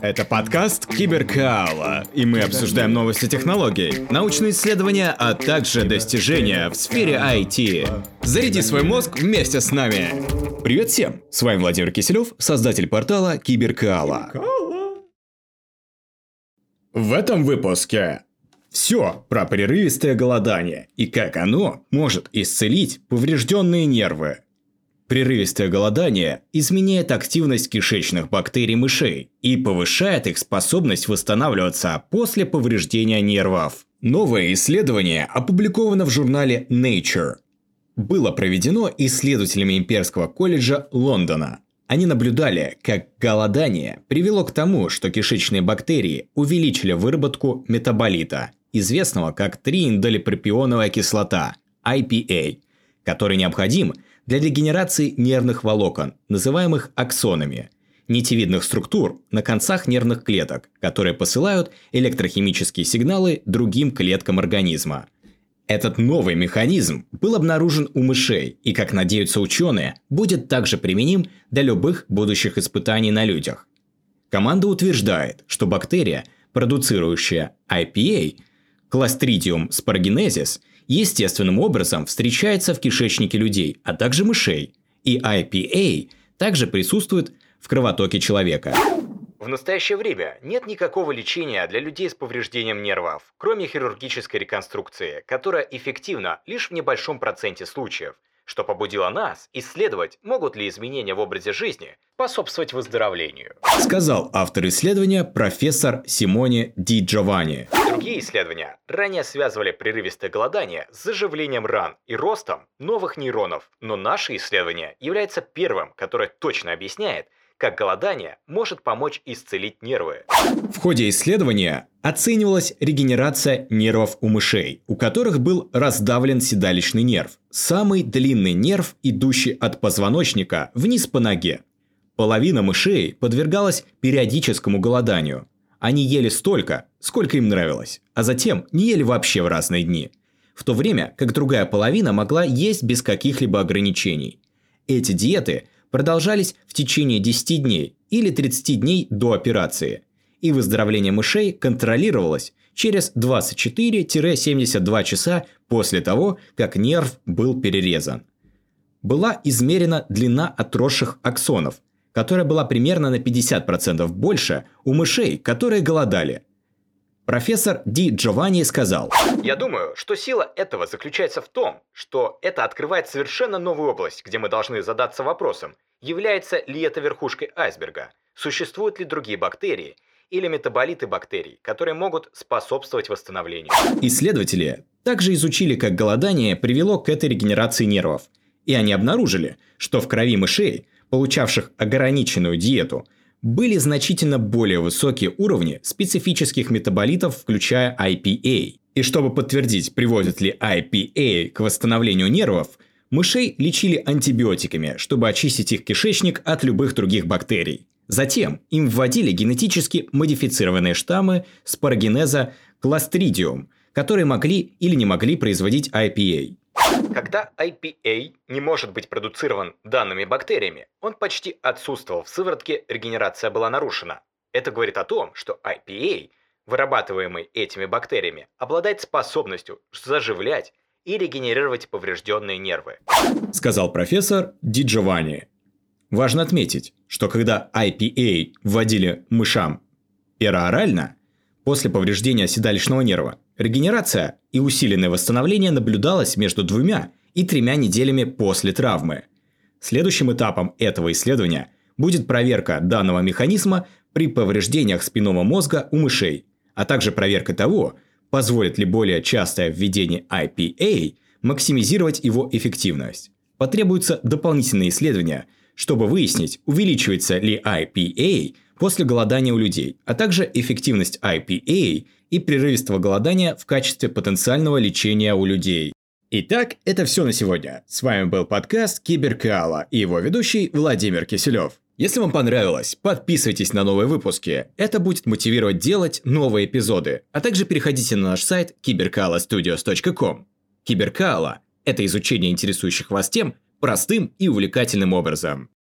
Это подкаст Киберкаала, и мы обсуждаем новости технологий, научные исследования, а также достижения в сфере IT. Заряди свой мозг вместе с нами. Привет всем! С вами Владимир Киселев, создатель портала Киберкаала. В этом выпуске все про прерывистое голодание и как оно может исцелить поврежденные нервы. Прерывистое голодание изменяет активность кишечных бактерий мышей и повышает их способность восстанавливаться после повреждения нервов. Новое исследование опубликовано в журнале Nature. Было проведено исследователями Имперского колледжа Лондона. Они наблюдали, как голодание привело к тому, что кишечные бактерии увеличили выработку метаболита, известного как трииндолипропионовая кислота, IPA, который необходим – для регенерации нервных волокон, называемых аксонами, нитевидных структур на концах нервных клеток, которые посылают электрохимические сигналы другим клеткам организма. Этот новый механизм был обнаружен у мышей и, как надеются ученые, будет также применим для любых будущих испытаний на людях. Команда утверждает, что бактерия, продуцирующая IPA, Clostridium sporogenesis – естественным образом встречается в кишечнике людей, а также мышей. И IPA также присутствует в кровотоке человека. В настоящее время нет никакого лечения для людей с повреждением нервов, кроме хирургической реконструкции, которая эффективна лишь в небольшом проценте случаев что побудило нас исследовать, могут ли изменения в образе жизни способствовать выздоровлению. Сказал автор исследования профессор Симоне Ди Джованни. Другие исследования ранее связывали прерывистое голодание с заживлением ран и ростом новых нейронов, но наше исследование является первым, которое точно объясняет, как голодание может помочь исцелить нервы. В ходе исследования оценивалась регенерация нервов у мышей, у которых был раздавлен седалищный нерв, самый длинный нерв, идущий от позвоночника вниз по ноге. Половина мышей подвергалась периодическому голоданию. Они ели столько, сколько им нравилось, а затем не ели вообще в разные дни. В то время как другая половина могла есть без каких-либо ограничений. Эти диеты продолжались в течение 10 дней или 30 дней до операции, и выздоровление мышей контролировалось через 24-72 часа после того, как нерв был перерезан. Была измерена длина отросших аксонов, которая была примерно на 50% больше у мышей, которые голодали. Профессор Ди Джованни сказал, «Я думаю, что сила этого заключается в том, что это открывает совершенно новую область, где мы должны задаться вопросом, является ли это верхушкой айсберга, существуют ли другие бактерии или метаболиты бактерий, которые могут способствовать восстановлению. Исследователи также изучили, как голодание привело к этой регенерации нервов, и они обнаружили, что в крови мышей, получавших ограниченную диету, были значительно более высокие уровни специфических метаболитов, включая IPA. И чтобы подтвердить, приводит ли IPA к восстановлению нервов, мышей лечили антибиотиками, чтобы очистить их кишечник от любых других бактерий. Затем им вводили генетически модифицированные штаммы спорогенеза Clostridium, которые могли или не могли производить IPA. Когда IPA не может быть продуцирован данными бактериями, он почти отсутствовал в сыворотке, регенерация была нарушена. Это говорит о том, что IPA, вырабатываемый этими бактериями, обладает способностью заживлять и регенерировать поврежденные нервы. Сказал профессор Ди Джованни. Важно отметить, что когда IPA вводили мышам пероорально, после повреждения седалищного нерва, Регенерация и усиленное восстановление наблюдалось между двумя и тремя неделями после травмы. Следующим этапом этого исследования будет проверка данного механизма при повреждениях спинного мозга у мышей, а также проверка того, позволит ли более частое введение IPA максимизировать его эффективность. Потребуются дополнительные исследования, чтобы выяснить, увеличивается ли IPA после голодания у людей, а также эффективность IPA и прерывистого голодания в качестве потенциального лечения у людей. Итак, это все на сегодня. С вами был подкаст Киберкаала и его ведущий Владимир Киселев. Если вам понравилось, подписывайтесь на новые выпуски. Это будет мотивировать делать новые эпизоды. А также переходите на наш сайт cyberkalastudios.com. Киберкаала – это изучение интересующих вас тем простым и увлекательным образом.